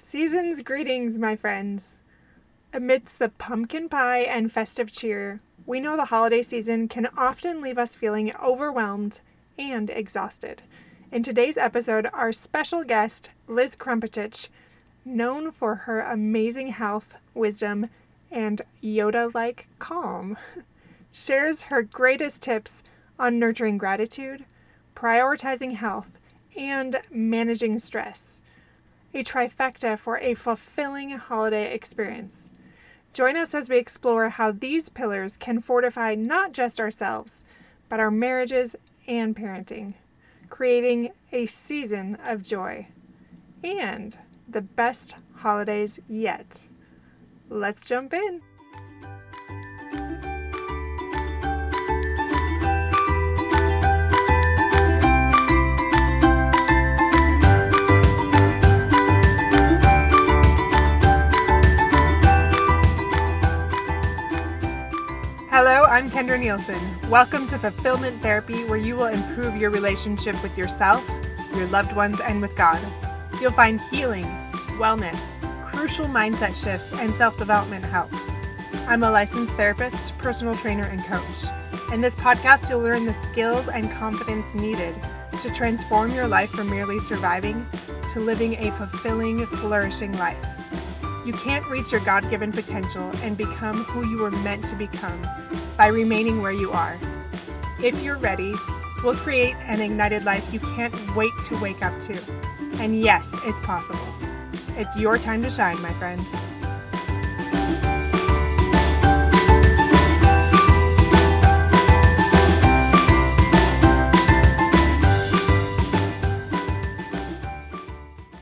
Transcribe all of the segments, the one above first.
Season's greetings, my friends. Amidst the pumpkin pie and festive cheer, we know the holiday season can often leave us feeling overwhelmed and exhausted. In today's episode, our special guest, Liz Krmpotich, known for her amazing health, wisdom, and Yoda like calm, shares her greatest tips on nurturing gratitude, prioritizing health, and managing stress. A trifecta for a fulfilling holiday experience. Join us as we explore how these pillars can fortify not just ourselves, but our marriages and parenting, creating a season of joy and the best holidays yet. Let's jump in. I'm Kendra Nielsen. Welcome to Fulfillment Therapy, where you will improve your relationship with yourself, your loved ones, and with God. You'll find healing, wellness, crucial mindset shifts, and self development help. I'm a licensed therapist, personal trainer, and coach. In this podcast, you'll learn the skills and confidence needed to transform your life from merely surviving to living a fulfilling, flourishing life. You can't reach your God given potential and become who you were meant to become by remaining where you are. If you're ready, we'll create an ignited life you can't wait to wake up to. And yes, it's possible. It's your time to shine, my friend.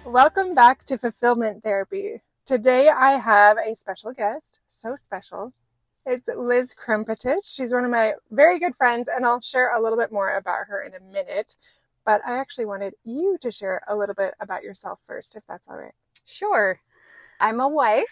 Welcome back to Fulfillment Therapy. Today I have a special guest, so special. It's Liz Krmpotich. She's one of my very good friends, and I'll share a little bit more about her in a minute. But I actually wanted you to share a little bit about yourself first, if that's all right. Sure. I'm a wife.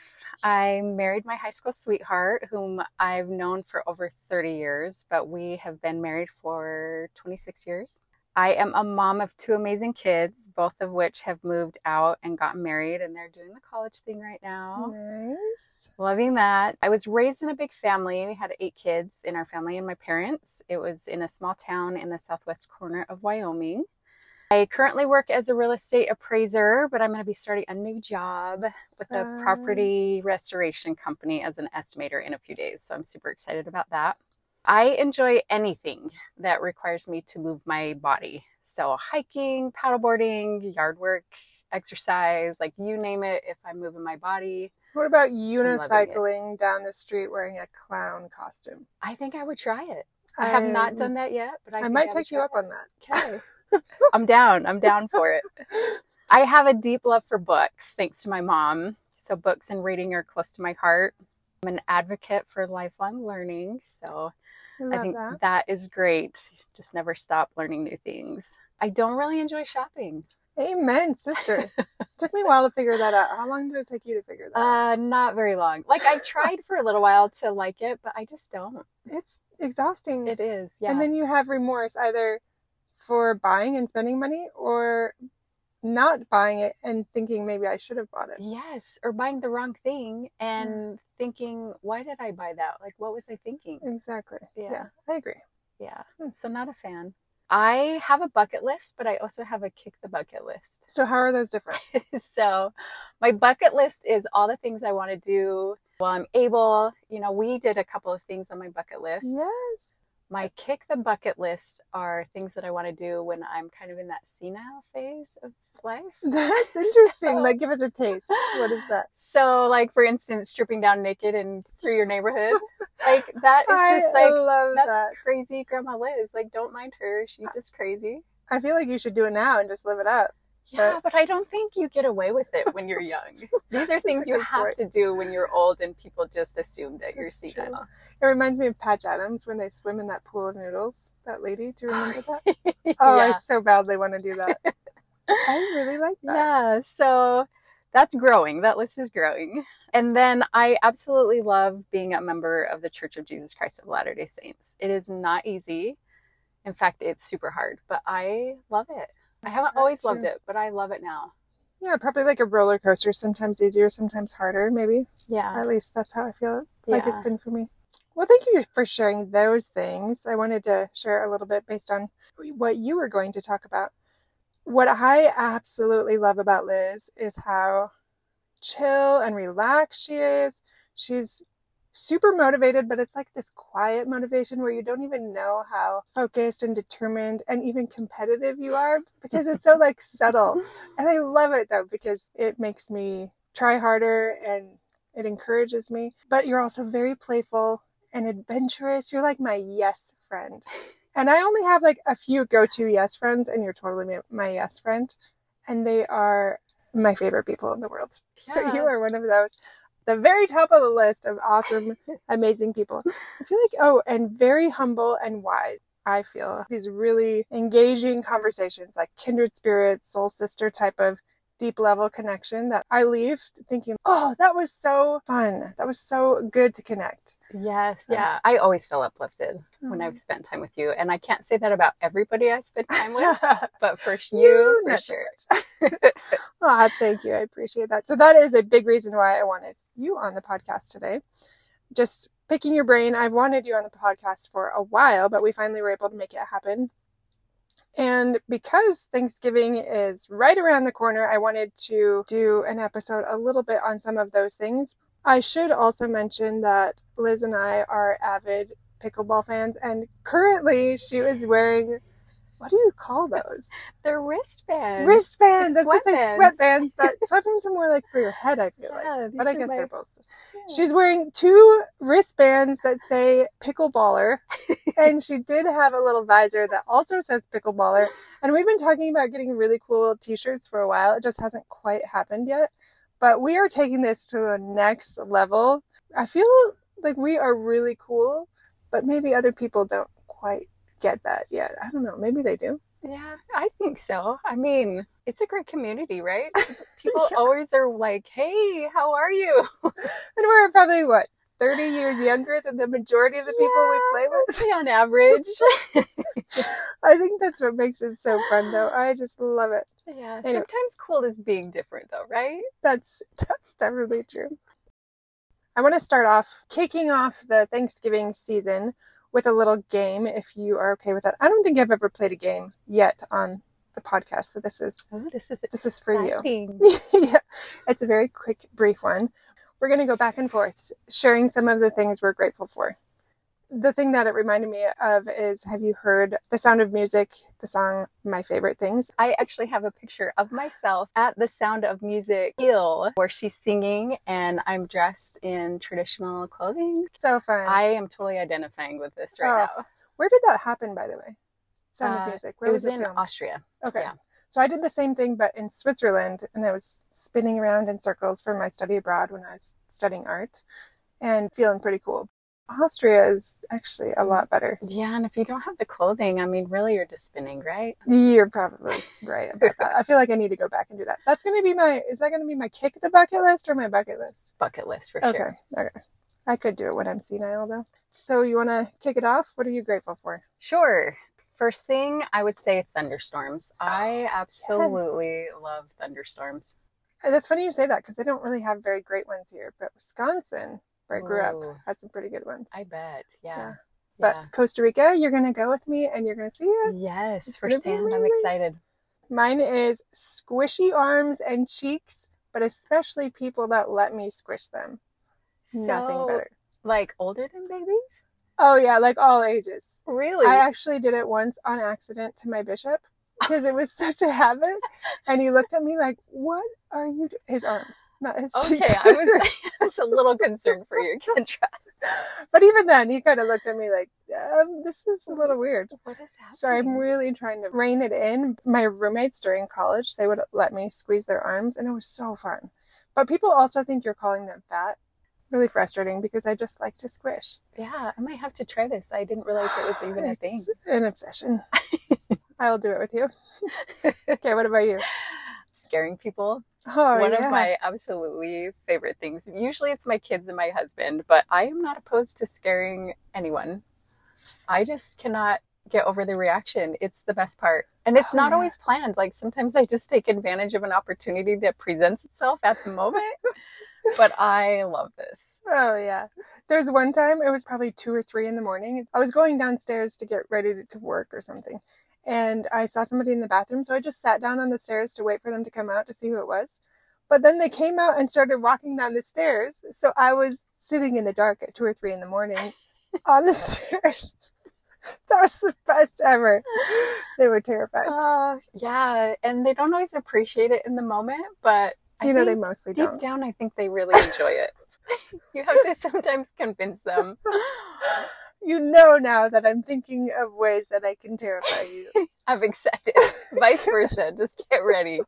I married my high school sweetheart, whom I've known for over 30 years, but we have been married for 26 years. I am a mom of two amazing kids, both of which have moved out and gotten married, and they're doing the college thing right now. Nice. Loving that. I was raised in a big family. We had eight kids in our family and my parents. It was in a small town in the southwest corner of Wyoming. I currently work as a real estate appraiser, but I'm going to be starting a new job with a property restoration company as an estimator in a few days. So I'm super excited about that. I enjoy anything that requires me to move my body. So hiking, paddleboarding, yard work, exercise, like you name it, if I'm moving my body. What about unicycling down the street wearing a clown costume? I think I would try it. I have not done that yet, but I, I might would take you up on that. Okay. I'm down. I'm down for it. I have a deep love for books, thanks to my mom. So books and reading are close to my heart. I'm an advocate for lifelong learning, so I I think that. that is great. Just never stop learning new things. I don't really enjoy shopping. Amen, sister. Took me a while to figure that out. How long did it take you to figure that out? Uh, not very long. Like I tried for a little while to like it, but I just don't. It's exhausting. It is, yeah. And then you have remorse either for buying and spending money or not buying it and thinking maybe I should have bought it. yes, or buying the wrong thing and thinking, why did I buy that? Like, what was I thinking? Exactly. Yeah. yeah I agree. Yeah, Hmm. so not a fan. I have a bucket list, but I also have a kick the bucket list. So how are those different? so my bucket list is all the things I want to do while I'm able. You know, we did a couple of things on my bucket list. Yes. My kick the bucket list are things that I want to do when I'm kind of in that senile phase of life. That's interesting. Like give us a taste. What is that? So, like for instance, stripping down naked and through your neighborhood, like that is just like that's that. crazy, Grandma Liz. Like, don't mind her; she's just crazy. I feel like you should do it now and just live it up. Yeah, but I don't think you get away with it when you're young. These are things you have to do when you're old, and people just assume that you're senile. It reminds me of Patch Adams when they swim in that pool of noodles. That lady, do you oh, remember that? Oh, yeah. I so badly want to do that. I really like that. Yeah, so that's growing. That list is growing. And then I absolutely love being a member of the Church of Jesus Christ of Latter day Saints. It is not easy. In fact, it's super hard, but I love it. I haven't always loved it, but I love it now. Yeah, probably like a roller coaster, sometimes easier, sometimes harder, maybe. Yeah. At least that's how I feel like it's been for me. Well, thank you for sharing those things. I wanted to share a little bit based on what you were going to talk about. What I absolutely love about Liz is how chill and relaxed she is. She's super motivated, but it's like this quiet motivation where you don't even know how focused and determined and even competitive you are because it's so like subtle. And I love it though because it makes me try harder and it encourages me. But you're also very playful and adventurous. You're like my yes friend. And I only have like a few go to yes friends, and you're totally my, my yes friend. And they are my favorite people in the world. So you are one of those. The very top of the list of awesome, amazing people. I feel like, oh, and very humble and wise. I feel these really engaging conversations, like kindred spirits, soul sister type of deep level connection that I leave thinking, oh, that was so fun. That was so good to connect. Yes. Yeah. I always feel uplifted when Mhm. I've spent time with you. And I can't say that about everybody I spend time with, but for You, you, for sure. Ah, thank you. I appreciate that. So that is a big reason why I wanted you on the podcast today. Just picking your brain. I've wanted you on the podcast for a while, but we finally were able to make it happen. And because Thanksgiving is right around the corner, I wanted to do an episode a little bit on some of those things. I should also mention that Liz and I are avid pickleball fans, and currently she is wearing what do you call those? They're wristbands. Wristbands. That's what I Sweatbands. sweatbands, but sweatbands are more like for your head, I feel like. But I guess they're both. Yeah. She's wearing two wristbands that say pickleballer, and she did have a little visor that also says pickleballer. And we've been talking about getting really cool t shirts for a while. It just hasn't quite happened yet. But we are taking this to a next level. I feel like we are really cool, but maybe other people don't quite get that yet. I don't know. Maybe they do. Yeah, I think so. I mean, it's a great community, right? People Yeah. always are like, "Hey, how are you?" And we're probably what, 30 years younger than the majority of the people we play with? on average. I think that's what makes it so fun though. I just love it. yeah. Anyway. Sometimes cool is being different, though, right? That's that's definitely true. I want to start off kicking off the Thanksgiving season with a little game if you are okay with that. I don't think I've ever played a game yet on the podcast, so this is Oh, this is this is for you. yeah, it's a very quick, brief one. We're going to go back and forth, sharing some of the things we're grateful for. The thing that it reminded me of is have you heard The Sound of Music, the song My Favorite Things? I actually have a picture of myself at the Sound of Music Hill where she's singing and I'm dressed in traditional clothing. So fun. I am totally identifying with this right Oh, now. Where did that happen, by the way? Sound Uh, of Music. Where It was it in filmed? Austria. Okay. yeah. So I did the same thing, but in Switzerland, and I was spinning around in circles for my study abroad when I was studying art and feeling pretty cool. Austria is actually a lot better. Yeah, and if you don't have the clothing, I mean, really, you're just spinning, right? You're probably right. I feel like I need to go back and do that. That's going to be my, is that going to be my kick the bucket list or my bucket list? Bucket list for Okay. sure. Okay. I could do it when I'm senile though. So you want to kick it off? What are you grateful for? Sure. First thing, I would say thunderstorms. Oh, I absolutely love thunderstorms. That's funny you say that because they don't really have very great ones here, but Wisconsin, where I grew up, had some pretty good ones. I bet. Yeah. Yeah. But Yeah. Costa Rica, you're going to go with me and you're going to see it. Yes, It's firsthand. I'm excited. Mine is squishy arms and cheeks, but especially people that let me squish them. Nothing better. Like older than babies? Oh, yeah, like all ages. Really? I actually did it once on accident to my bishop because it was such a habit. And he looked at me like, What are you doing? His arms, not his cheeks. okay, I was, I was a little concerned for you, Kendra. but even then, he kind of looked at me like, um, This is a little weird. What is happening? So I'm really trying to rein it in. My roommates during college, they would let me squeeze their arms, and it was so fun. But people also think you're calling them fat. Really frustrating because I just like to squish. Yeah, I might have to try this. I didn't realize it was even a thing. An obsession. I'll do it with you. okay, what about you? Scaring people. Oh, One yeah. One of my absolutely favorite things. Usually it's my kids and my husband, but I am not opposed to scaring anyone. I just cannot get over the reaction. It's the best part. And it's Oh, not yeah. always planned. Like sometimes I just take advantage of an opportunity that presents itself at the moment. but I love this. Oh yeah. There's one time it was probably two or three in the morning. I was going downstairs to get ready to work or something, and I saw somebody in the bathroom, so I just sat down on the stairs to wait for them to come out to see who it was. But then they came out and started walking down the stairs, so I was sitting in the dark at two or three in the morning on the stairs. That was the best ever. They were terrified. Uh, yeah, and they don't always appreciate it in the moment, but I you know, they mostly deep don't. down, I think they really enjoy it. you have to sometimes convince them. You know now that I'm thinking of ways that I can terrify you. I'm excited. Vice versa. Just get ready.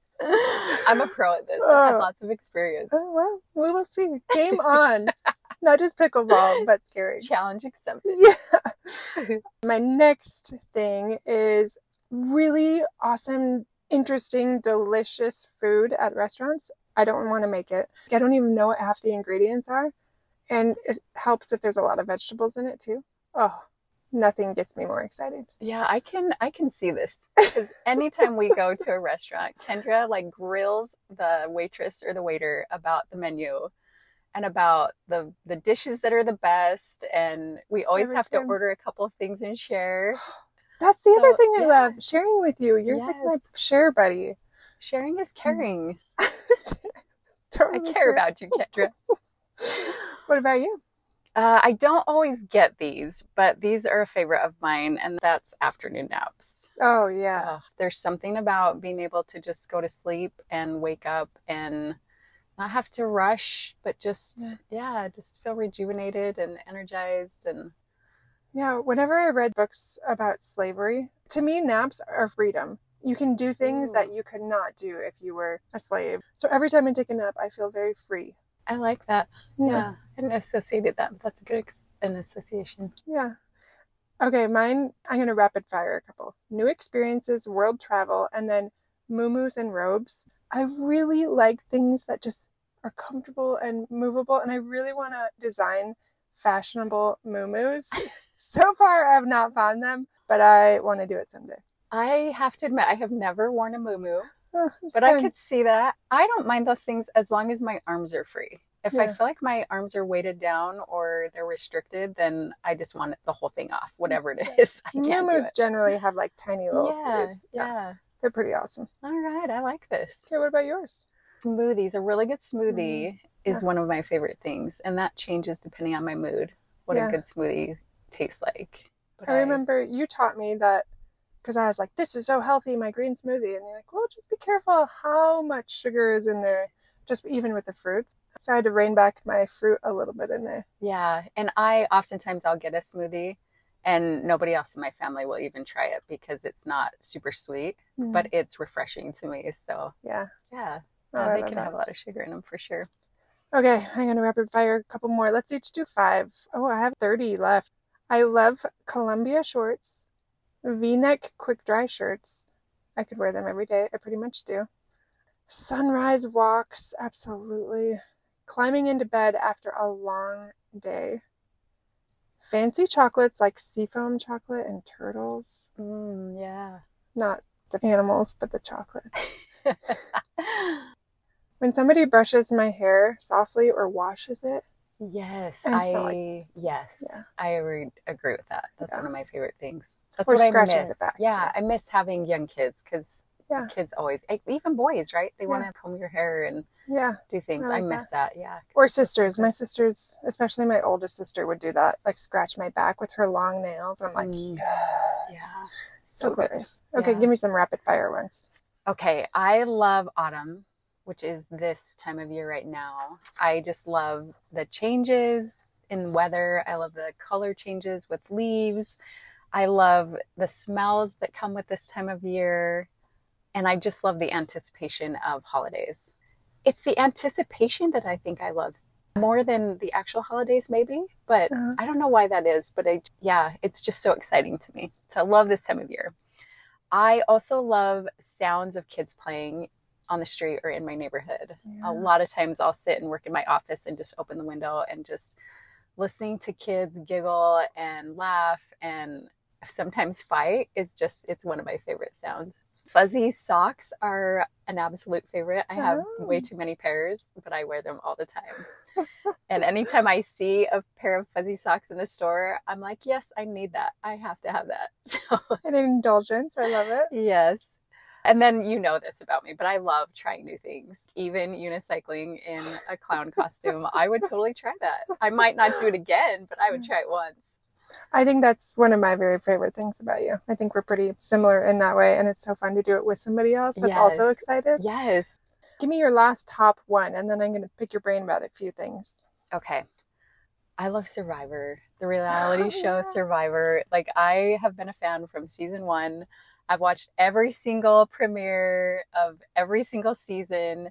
I'm a pro at this. I've had Oh. lots of experience. Oh well, we will see. Game on. Not just pickleball, but scary. Challenge accepted. Yeah. My next thing is really awesome, interesting, delicious food at restaurants. I don't want to make it. I don't even know what half the ingredients are. And it helps if there's a lot of vegetables in it too. Oh, nothing gets me more excited. Yeah, I can I can see this because anytime we go to a restaurant, Kendra like grills the waitress or the waiter about the menu and about the the dishes that are the best, and we always Every have to order a couple of things and share. That's the other So, thing I yeah. love sharing with you. You're like Yes. my share buddy. Sharing is mm-hmm. caring. I care true. about you, Kendra. What about you? Uh, I don't always get these, but these are a favorite of mine, and that's afternoon naps. Oh yeah. Ugh, there's something about being able to just go to sleep and wake up and not have to rush, but just, Yeah. yeah, just feel rejuvenated and energized. And Yeah, whenever I read books about slavery, to me, naps are freedom. You can do things Ooh. that you could not do if you were a slave. So every time I take a nap, I feel very free. I like that. Yeah, I hadn't associated that. That's a good ex- an association. Yeah. Okay, mine, I'm going to rapid fire a couple. New experiences, world travel, and then muumuus and robes. I really like things that just are comfortable and movable, and I really want to design fashionable muumuus. so far, I've not found them, but I want to do it someday. I have to admit, I have never worn a muumuu, Oh, but I could see that. I don't mind those things as long as my arms are free. If I feel like my arms are weighted down or they're restricted, then I just want the whole thing off, whatever it is. I can't do it. generally have like tiny little Yeah, sleeves. yeah. They're pretty awesome. All right, I like this. Okay, what about yours? Smoothies, a really good smoothie is Mm-hmm. Yeah. one of my favorite things, and that changes depending on my mood. What Yeah. a good smoothie tastes like. But I remember you taught me that because I was like, this is so healthy, my green smoothie. And you're like, well, just be careful how much sugar is in there, just even with the fruits. So I had to rein back my fruit a little bit in there. Yeah, and I oftentimes I'll get a smoothie, and nobody else in my family will even try it because it's not super sweet, but it's refreshing to me. So yeah. yeah, Oh, uh, they can that. have a lot of sugar in them for sure. Okay, I'm going to rapid fire a couple more. Let's each do five. Oh, I have 30 left. I love Columbia shorts, v neck quick dry shirts. I could wear them every day. I pretty much do. Sunrise walks, absolutely. Climbing into bed after a long day. Fancy chocolates like seafoam chocolate and turtles. Mm, yeah. Not the animals, but the chocolate. When somebody brushes my hair softly or washes it, yes, I like- yes, Yeah. I agree, agree with that. That's Yeah. one of my favorite things. That's Or what I miss. the back, yeah. I miss having young kids because Yeah. kids always, even boys, right? They want to comb your hair and yeah. do things. I I, miss that. Yeah. Or sisters. My sisters, especially my oldest sister, would do that, like scratch my back with her long nails. I'm like, Mm. yes. Yeah. So So glorious. Okay, Yeah. give me some rapid fire ones. Okay, I love autumn, which is this time of year right now. I just love the changes in weather. I love the color changes with leaves. I love the smells that come with this time of year. And I just love the anticipation of holidays. It's the anticipation that I think I love more than the actual holidays, maybe. But Uh-huh. I don't know why that is. But I, yeah, it's just so exciting to me. So I love this time of year. I also love sounds of kids playing on the street or in my neighborhood. Yeah. A lot of times I'll sit and work in my office and just open the window and just listening to kids giggle and laugh and sometimes fight is just it's one of my favorite sounds. Fuzzy socks are an absolute favorite. I have Oh. way too many pairs, but I wear them all the time. and anytime I see a pair of fuzzy socks in the store, I'm like, yes, I need that. I have to have that. So, An indulgence. I love it. yes. And then you know this about me, but I love trying new things. Even unicycling in a clown costume, I would totally try that. I might not do it again, but I would try it once. I think that's one of my very favorite things about you. I think we're pretty similar in that way, and it's so fun to do it with somebody else that's also excited. Yes. Give me your last top one, and then I'm going to pick your brain about a few things. Okay. I love Survivor, the reality Oh, show yeah. Survivor. Like, I have been a fan from season one. I've watched every single premiere of every single season.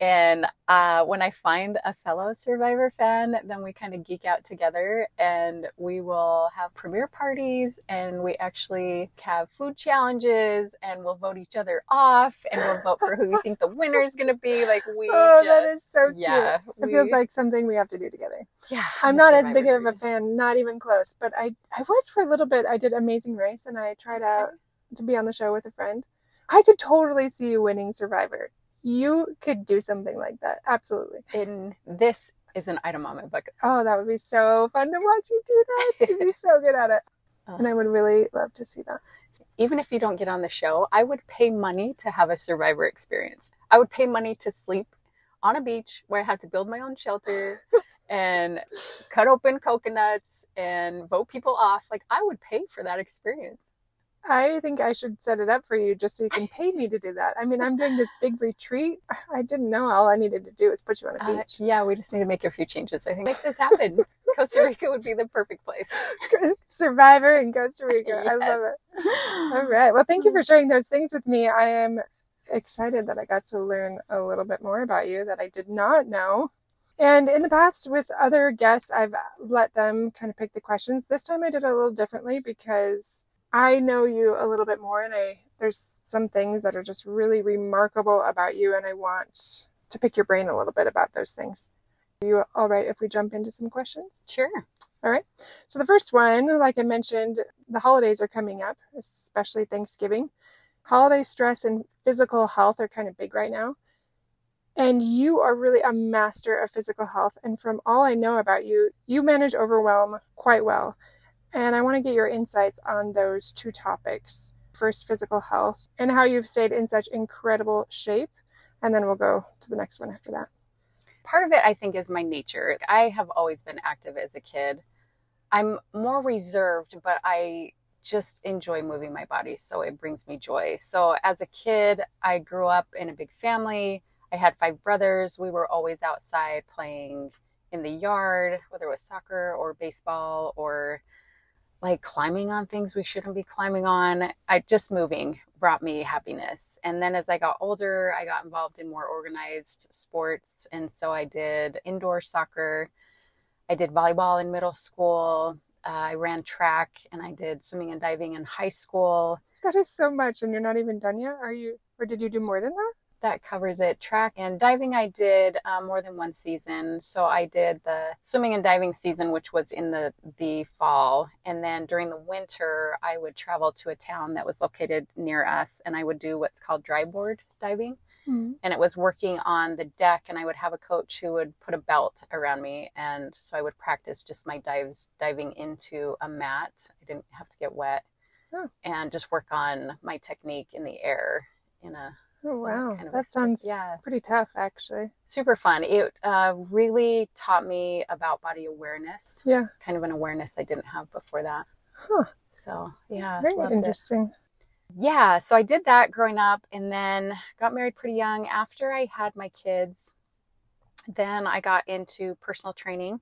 And uh, when I find a fellow Survivor fan, then we kind of geek out together and we will have premiere parties and we actually have food challenges and we'll vote each other off and we'll vote for who we think the winner is going to be. Like, we Oh, just, that is so cute. yeah. It feels like something we have to do together. yeah, I'm not as big of a fan, not even close, but I I was for a little bit. I did Amazing Race, and I tried out to be on the show with a friend. I could totally see you winning Survivor. You could do something like that. Absolutely. And this is an item on my bucket. Oh, that would be so fun to watch you do that. You'd be so good at it. Uh-huh. And I would really love to see that. Even if you don't get on the show, I would pay money to have a survivor experience. I would pay money to sleep on a beach where I have to build my own shelter and cut open coconuts and vote people off. Like I would pay for that experience. I think I should set it up for you just so you can pay me to do that. I mean, I'm doing this big retreat. I didn't know all I needed to do was put you on a Uh, beach. yeah, we just need to make a few changes. I think make this happen. Costa Rica would be the perfect place. Survivor in Costa Rica. I love it. All right. Well, thank you for sharing those things with me. I am excited that I got to learn a little bit more about you that I did not know. And in the past, with other guests, I've let them kind of pick the questions. This time I did it a little differently because I know you a little bit more, and I there's some things that are just really remarkable about you, and I want to pick your brain a little bit about those things. Are you all right if we jump into some questions? Sure. All right. So the first one, like I mentioned, the holidays are coming up, especially Thanksgiving. Holiday stress and physical health are kind of big right now. And you are really a master of physical health. And from all I know about you, you manage overwhelm quite well. And I want to get your insights on those two topics. First, physical health and how you've stayed in such incredible shape. And then we'll go to the next one after that. part of it i think is my nature i have always been active as a kid i'm more reserved but i just enjoy moving my body so it brings me joy so as a kid i grew up in a big family i had five brothers we were always outside playing in the yard whether it was soccer or baseball or like climbing on things we shouldn't be climbing on i just moving brought me happiness and then as I got older, I got involved in more organized sports. And so I did indoor soccer. I did volleyball in middle school. Uh, I ran track and I did swimming and diving in high school. That is so much, and you're not even done yet. Are you, or did you do more than that? That covers it. Track and diving, I did uh, more than one season. So I did the swimming and diving season, which was in the, the fall. And then during the winter, I would travel to a town that was located near us and I would do what's called dry board diving. and it was working on the deck and i would have a coach who would put a belt around me and so i would practice just my dives diving into a mat i didn't have to get wet Oh. and just work on my technique in the air in a Oh wow, kind of that sounds yeah pretty tough, actually. super fun it uh, really taught me about body awareness Yeah, kind of an awareness i didn't have before that Huh. so yeah very loved it. interesting. yeah, so I did that growing up and then got married pretty young. After I had my kids, then I got into personal training,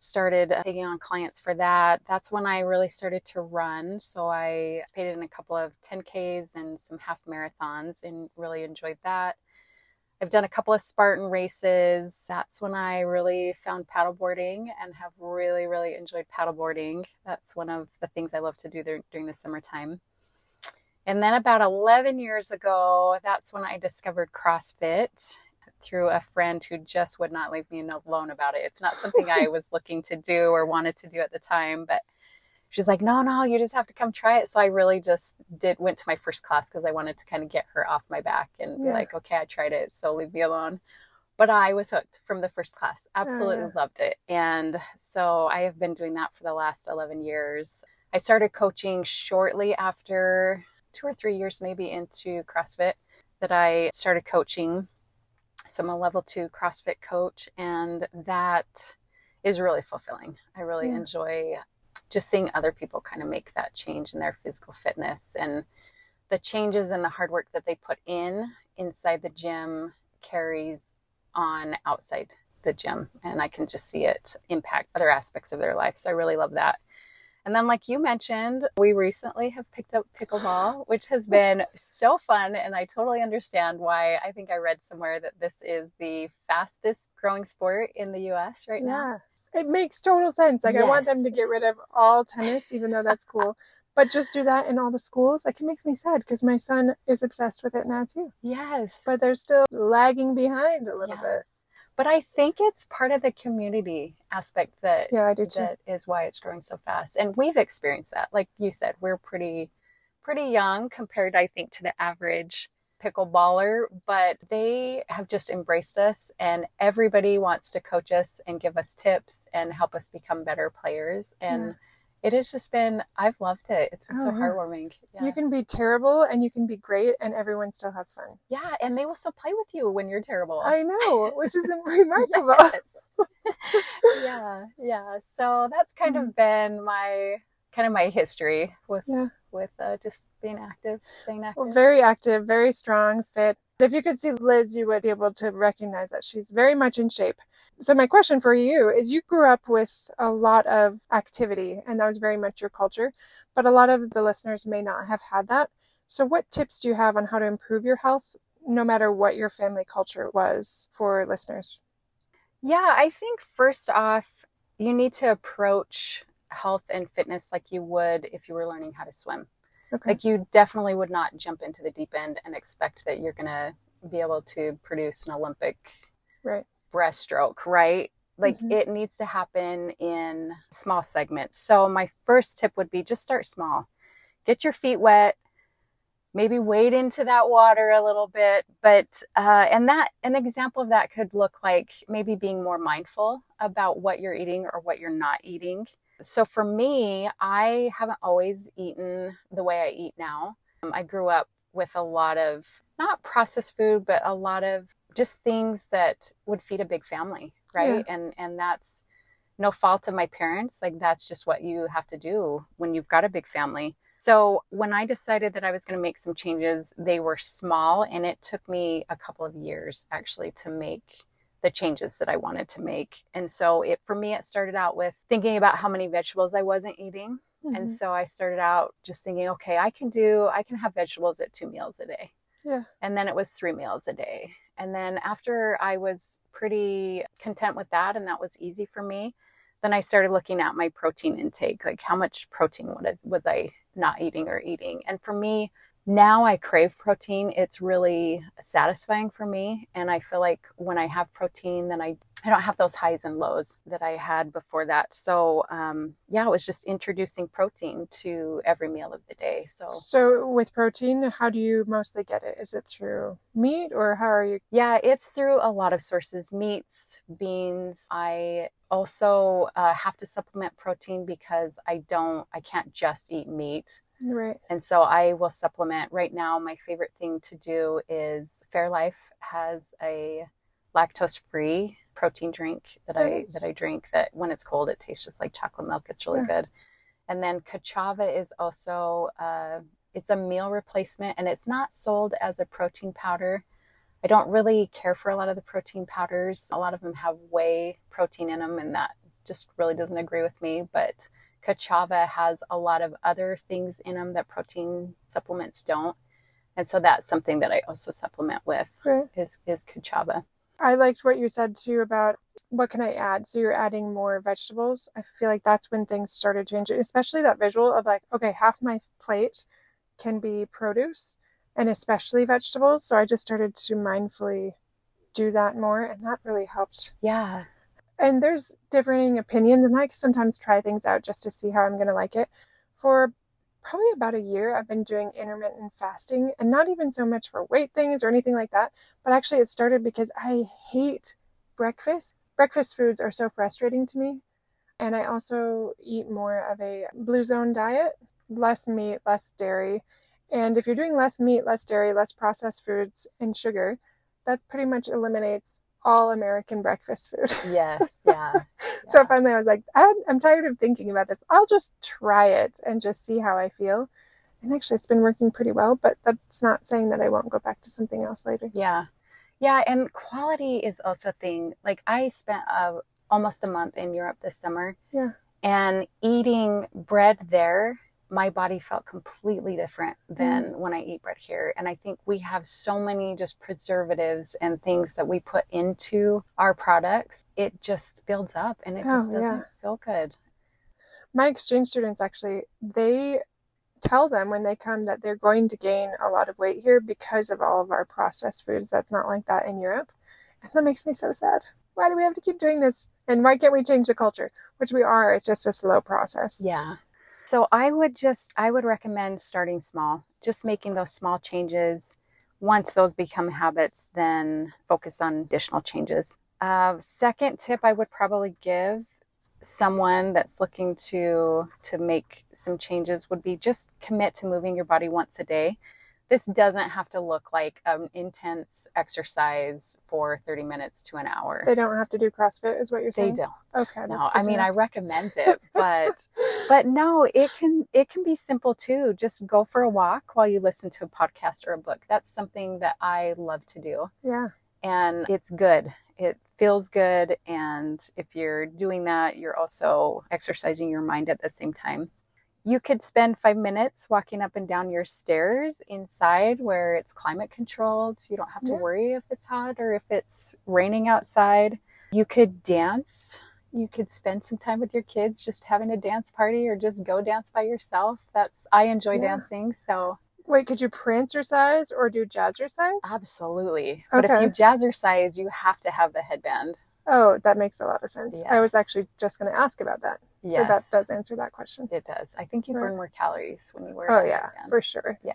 started uh, taking on clients for that. That's when I really started to run. So I participated in a couple of 10Ks and some half marathons and really enjoyed that. I've done a couple of Spartan races. That's when I really found paddleboarding and have really, really enjoyed paddleboarding. That's one of the things I love to do there during the summertime. And then about 11 years ago, that's when I discovered CrossFit through a friend who just would not leave me alone about it. It's not something I was looking to do or wanted to do at the time, but she's like, no, no, you just have to come try it. So I really just did went to my first class because I wanted to kind of get her off my back and be like, okay, I tried it, so leave me alone. But I was hooked from the first class. Oh, Absolutely yeah. loved it. And so I have been doing that for the last 11 years. I started coaching shortly after two or three years, maybe into CrossFit, that I started coaching. So I'm a level two CrossFit coach, and that is really fulfilling. I really Yeah. enjoy just seeing other people kind of make that change in their physical fitness and the changes and the hard work that they put in inside the gym carries on outside the gym and I can just see it impact other aspects of their life. So I really love that. And then like you mentioned, we recently have picked up pickleball, which has been so fun and I totally understand why I think I read somewhere that this is the fastest growing sport in the US right now. Yeah. It makes total sense. Like I want them to get rid of all tennis, even though that's cool. But just do that in all the schools. Like it makes me sad because my son is obsessed with it now too. Yes. But they're still lagging behind a little Yeah. bit. But I think it's part of the community aspect that Yeah, I do too. that is why it's growing so fast. And we've experienced that. Like you said, we're pretty pretty young compared I think to the average pickleballer, but they have just embraced us and everybody wants to coach us and give us tips and help us become better players and Yeah. It has just been I've loved it. It's been so Oh, yeah. heartwarming. Yeah. You can be terrible and you can be great and everyone still has fun. yeah, and they will still play with you when you're terrible. I know, which is remarkable. Yeah, yeah. So that's kind of been my kind of my history with Yeah. with uh, just being active, staying active. Well, very active, very strong, fit. If you could see Liz, you would be able to recognize that she's very much in shape. So my question for you is you grew up with a lot of activity and that was very much your culture, but a lot of the listeners may not have had that. So what tips do you have on how to improve your health no matter what your family culture was for listeners? Yeah, I think first off, you need to approach health and fitness like you would if you were learning how to swim. Okay. Like you definitely would not jump into the deep end and expect that you're gonna be able to produce an Olympic Right. Breaststroke, right? Like Mhm. it needs to happen in small segments. So my first tip would be just start small. Get your feet wet. Maybe wade into that water a little bit, but uh, and that an example of that could look like maybe being more mindful about what you're eating or what you're not eating. So for me, I haven't always eaten the way I eat now. Um, I grew up with a lot of not processed food, but a lot of just things that would feed a big family, right? And and that's no fault of my parents. Like that's just what you have to do when you've got a big family. So when I decided that I was going to make some changes, they were small and it took me a couple of years actually to make the changes that I wanted to make. And so it for me it started out with thinking about how many vegetables I wasn't eating. And Mhm. so I started out just thinking, okay, I can do I can have vegetables at two meals a day. Yeah. And then it was three meals a day. And then after I was pretty content with that and that was easy for me, then I started looking at my protein intake, like how much protein was, I not eating or eating. And for me, now I crave protein. It's really satisfying for me. And I feel like when I have protein, then I, I don't have those highs and lows that I had before that. So, um, yeah, it was just introducing protein to every meal of the day. So, So with protein, how do you mostly get it? Is it through meat or how are you? Yeah, it's through a lot of sources meats, beans. I also uh, have to supplement protein because I don't, I can't just eat meat. Right. And so I will supplement. Right now, my favorite thing to do is Fairlife has a lactose free protein drink that I that I drink that when it's cold it tastes just like chocolate milk. It's really Yeah. good. And then Ka'Chava is also uh, it's a meal replacement and it's not sold as a protein powder. I don't really care for a lot of the protein powders. A lot of them have whey protein in them and that just really doesn't agree with me, but Ka'Chava has a lot of other things in them that protein supplements don't. And so that's something that I also supplement with Right. is is Ka'Chava. I liked what you said too about what can I add? So you're adding more vegetables. I feel like that's when things started changing, especially that visual of like, okay, half my plate can be produce and especially vegetables. So I just started to mindfully do that more and that really helped. Yeah. And there's differing opinions, and I sometimes try things out just to see how I'm going to like it. For probably about a year, I've been doing intermittent fasting, and not even so much for weight things or anything like that, but actually it started because I hate breakfast. Breakfast foods are so frustrating to me. And I also eat more of a blue zone diet, less meat, less dairy. And if you're doing less meat, less dairy, less processed foods, and sugar, that pretty much eliminates all American breakfast food. Yes, yeah. so finally I was like, I'm, I'm tired of thinking about this. I'll just try it and just see how I feel. And actually, it's been working pretty well, but that's not saying that I won't go back to something else later. Yeah. Yeah. And quality is also a thing. Like, I spent uh, almost a month in Europe this summer. Yeah. And eating bread there my body felt completely different than mm. when I eat bread here. And I think we have so many just preservatives and things that we put into our products. It just builds up and it oh, just doesn't yeah. feel good. My exchange students actually, they tell them when they come that they're going to gain a lot of weight here because of all of our processed foods. That's not like that in Europe. And that makes me so sad. Why do we have to keep doing this? And why can't we change the culture? Which we are. It's just a slow process. Yeah. So I would just, I would recommend starting small, just making those small changes. Once those become habits, then focus on additional changes. Uh, second tip I would probably give someone that's looking to to make some changes would be just commit to moving your body once a day this doesn't have to look like an intense exercise for 30 minutes to an hour. They don't have to do CrossFit is what you're saying? They don't. Okay. No, I mean know. I recommend it, but but no, it can it can be simple too. Just go for a walk while you listen to a podcast or a book. That's something that I love to do. Yeah. And it's good. It feels good and if you're doing that, you're also exercising your mind at the same time you could spend five minutes walking up and down your stairs inside where it's climate controlled. So you don't have to yeah. worry if it's hot or if it's raining outside. You could dance. You could spend some time with your kids just having a dance party or just go dance by yourself. That's I enjoy yeah. dancing. So Wait, could you prancercise or do jazzercise? Absolutely. Okay. But if you jazzercise, you have to have the headband. Oh, that makes a lot of sense. Yes. I was actually just going to ask about that. Yes. So that does answer that question. It does. I think you burn more calories when you wear. Oh yeah, for sure. Yeah.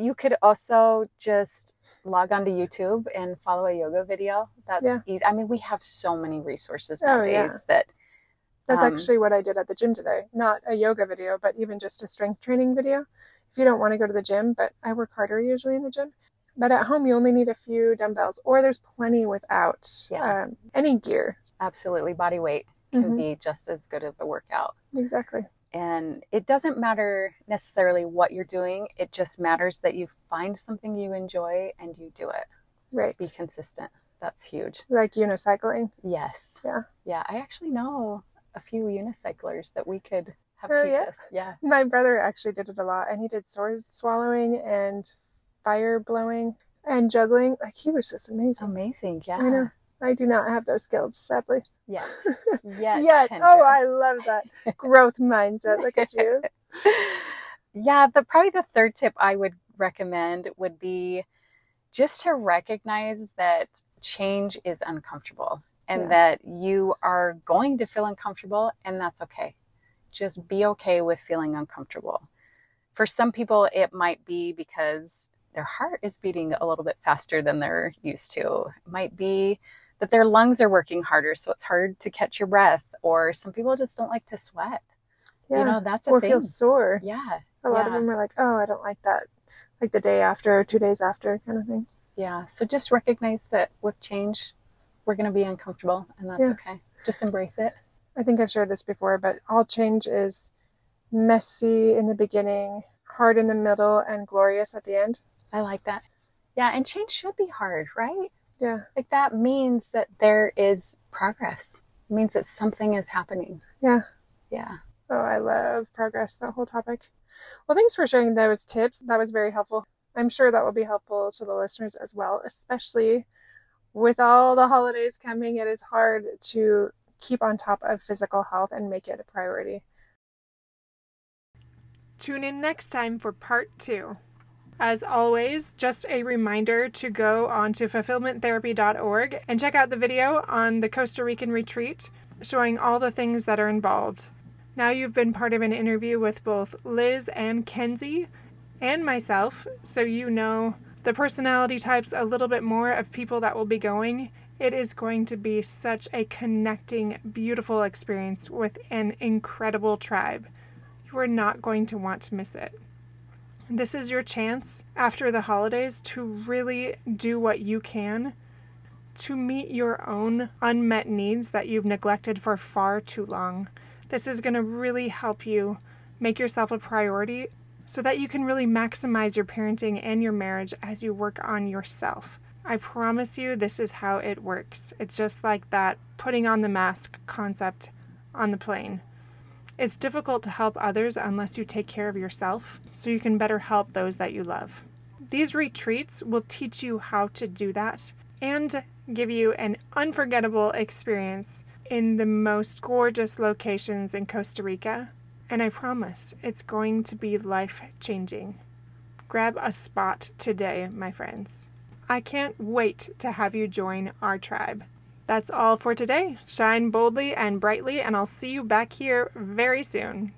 You could also just log onto YouTube and follow a yoga video. That's yeah. easy. I mean, we have so many resources nowadays oh, yeah. that. That's um, actually what I did at the gym today. Not a yoga video, but even just a strength training video. If you don't want to go to the gym, but I work harder usually in the gym. But at home, you only need a few dumbbells, or there's plenty without yeah. um, any gear. Absolutely, body weight can mm-hmm. be just as good of a workout. Exactly. And it doesn't matter necessarily what you're doing, it just matters that you find something you enjoy and you do it. Right. Be consistent. That's huge. Like unicycling? Yes. Yeah. Yeah. I actually know a few unicyclers that we could have oh, yeah? yeah. My brother actually did it a lot and he did sword swallowing and fire blowing and juggling. Like he was just amazing. Amazing. Yeah. I know. I do not have those skills, sadly. Yeah. Yet. Yet. Oh, I love that growth mindset. Look at you. Yeah, the probably the third tip I would recommend would be just to recognize that change is uncomfortable and yeah. that you are going to feel uncomfortable and that's okay. Just be okay with feeling uncomfortable. For some people it might be because their heart is beating a little bit faster than they're used to. It might be that their lungs are working harder, so it's hard to catch your breath. Or some people just don't like to sweat. Yeah. You know, that's a thing. or thing. feel sore. Yeah. A lot yeah. of them are like, oh, I don't like that. Like the day after, two days after, kind of thing. Yeah. So just recognize that with change, we're going to be uncomfortable, and that's yeah. okay. Just embrace it. I think I've shared this before, but all change is messy in the beginning, hard in the middle, and glorious at the end. I like that. Yeah, and change should be hard, right? Yeah. Like that means that there is progress. It means that something is happening. Yeah. Yeah. Oh, I love progress, that whole topic. Well, thanks for sharing those tips. That was very helpful. I'm sure that will be helpful to the listeners as well, especially with all the holidays coming. It is hard to keep on top of physical health and make it a priority. Tune in next time for part two. As always, just a reminder to go on to fulfillmenttherapy.org and check out the video on the Costa Rican retreat showing all the things that are involved. Now you've been part of an interview with both Liz and Kenzie and myself, so you know the personality types a little bit more of people that will be going. It is going to be such a connecting, beautiful experience with an incredible tribe. You are not going to want to miss it. This is your chance after the holidays to really do what you can to meet your own unmet needs that you've neglected for far too long. This is going to really help you make yourself a priority so that you can really maximize your parenting and your marriage as you work on yourself. I promise you, this is how it works. It's just like that putting on the mask concept on the plane. It's difficult to help others unless you take care of yourself so you can better help those that you love. These retreats will teach you how to do that and give you an unforgettable experience in the most gorgeous locations in Costa Rica. And I promise it's going to be life changing. Grab a spot today, my friends. I can't wait to have you join our tribe. That's all for today. Shine boldly and brightly, and I'll see you back here very soon.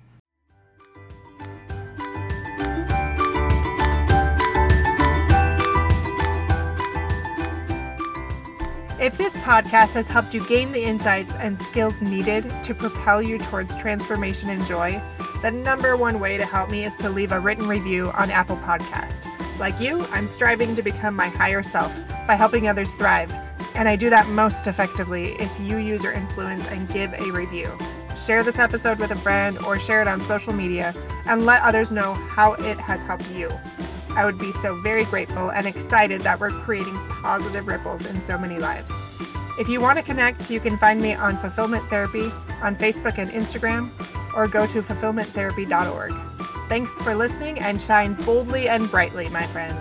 If this podcast has helped you gain the insights and skills needed to propel you towards transformation and joy, the number one way to help me is to leave a written review on Apple Podcast. Like you, I'm striving to become my higher self by helping others thrive and I do that most effectively if you use your influence and give a review. Share this episode with a friend or share it on social media and let others know how it has helped you. I would be so very grateful and excited that we're creating positive ripples in so many lives. If you want to connect, you can find me on Fulfillment Therapy on Facebook and Instagram or go to fulfillmenttherapy.org. Thanks for listening and shine boldly and brightly, my friend.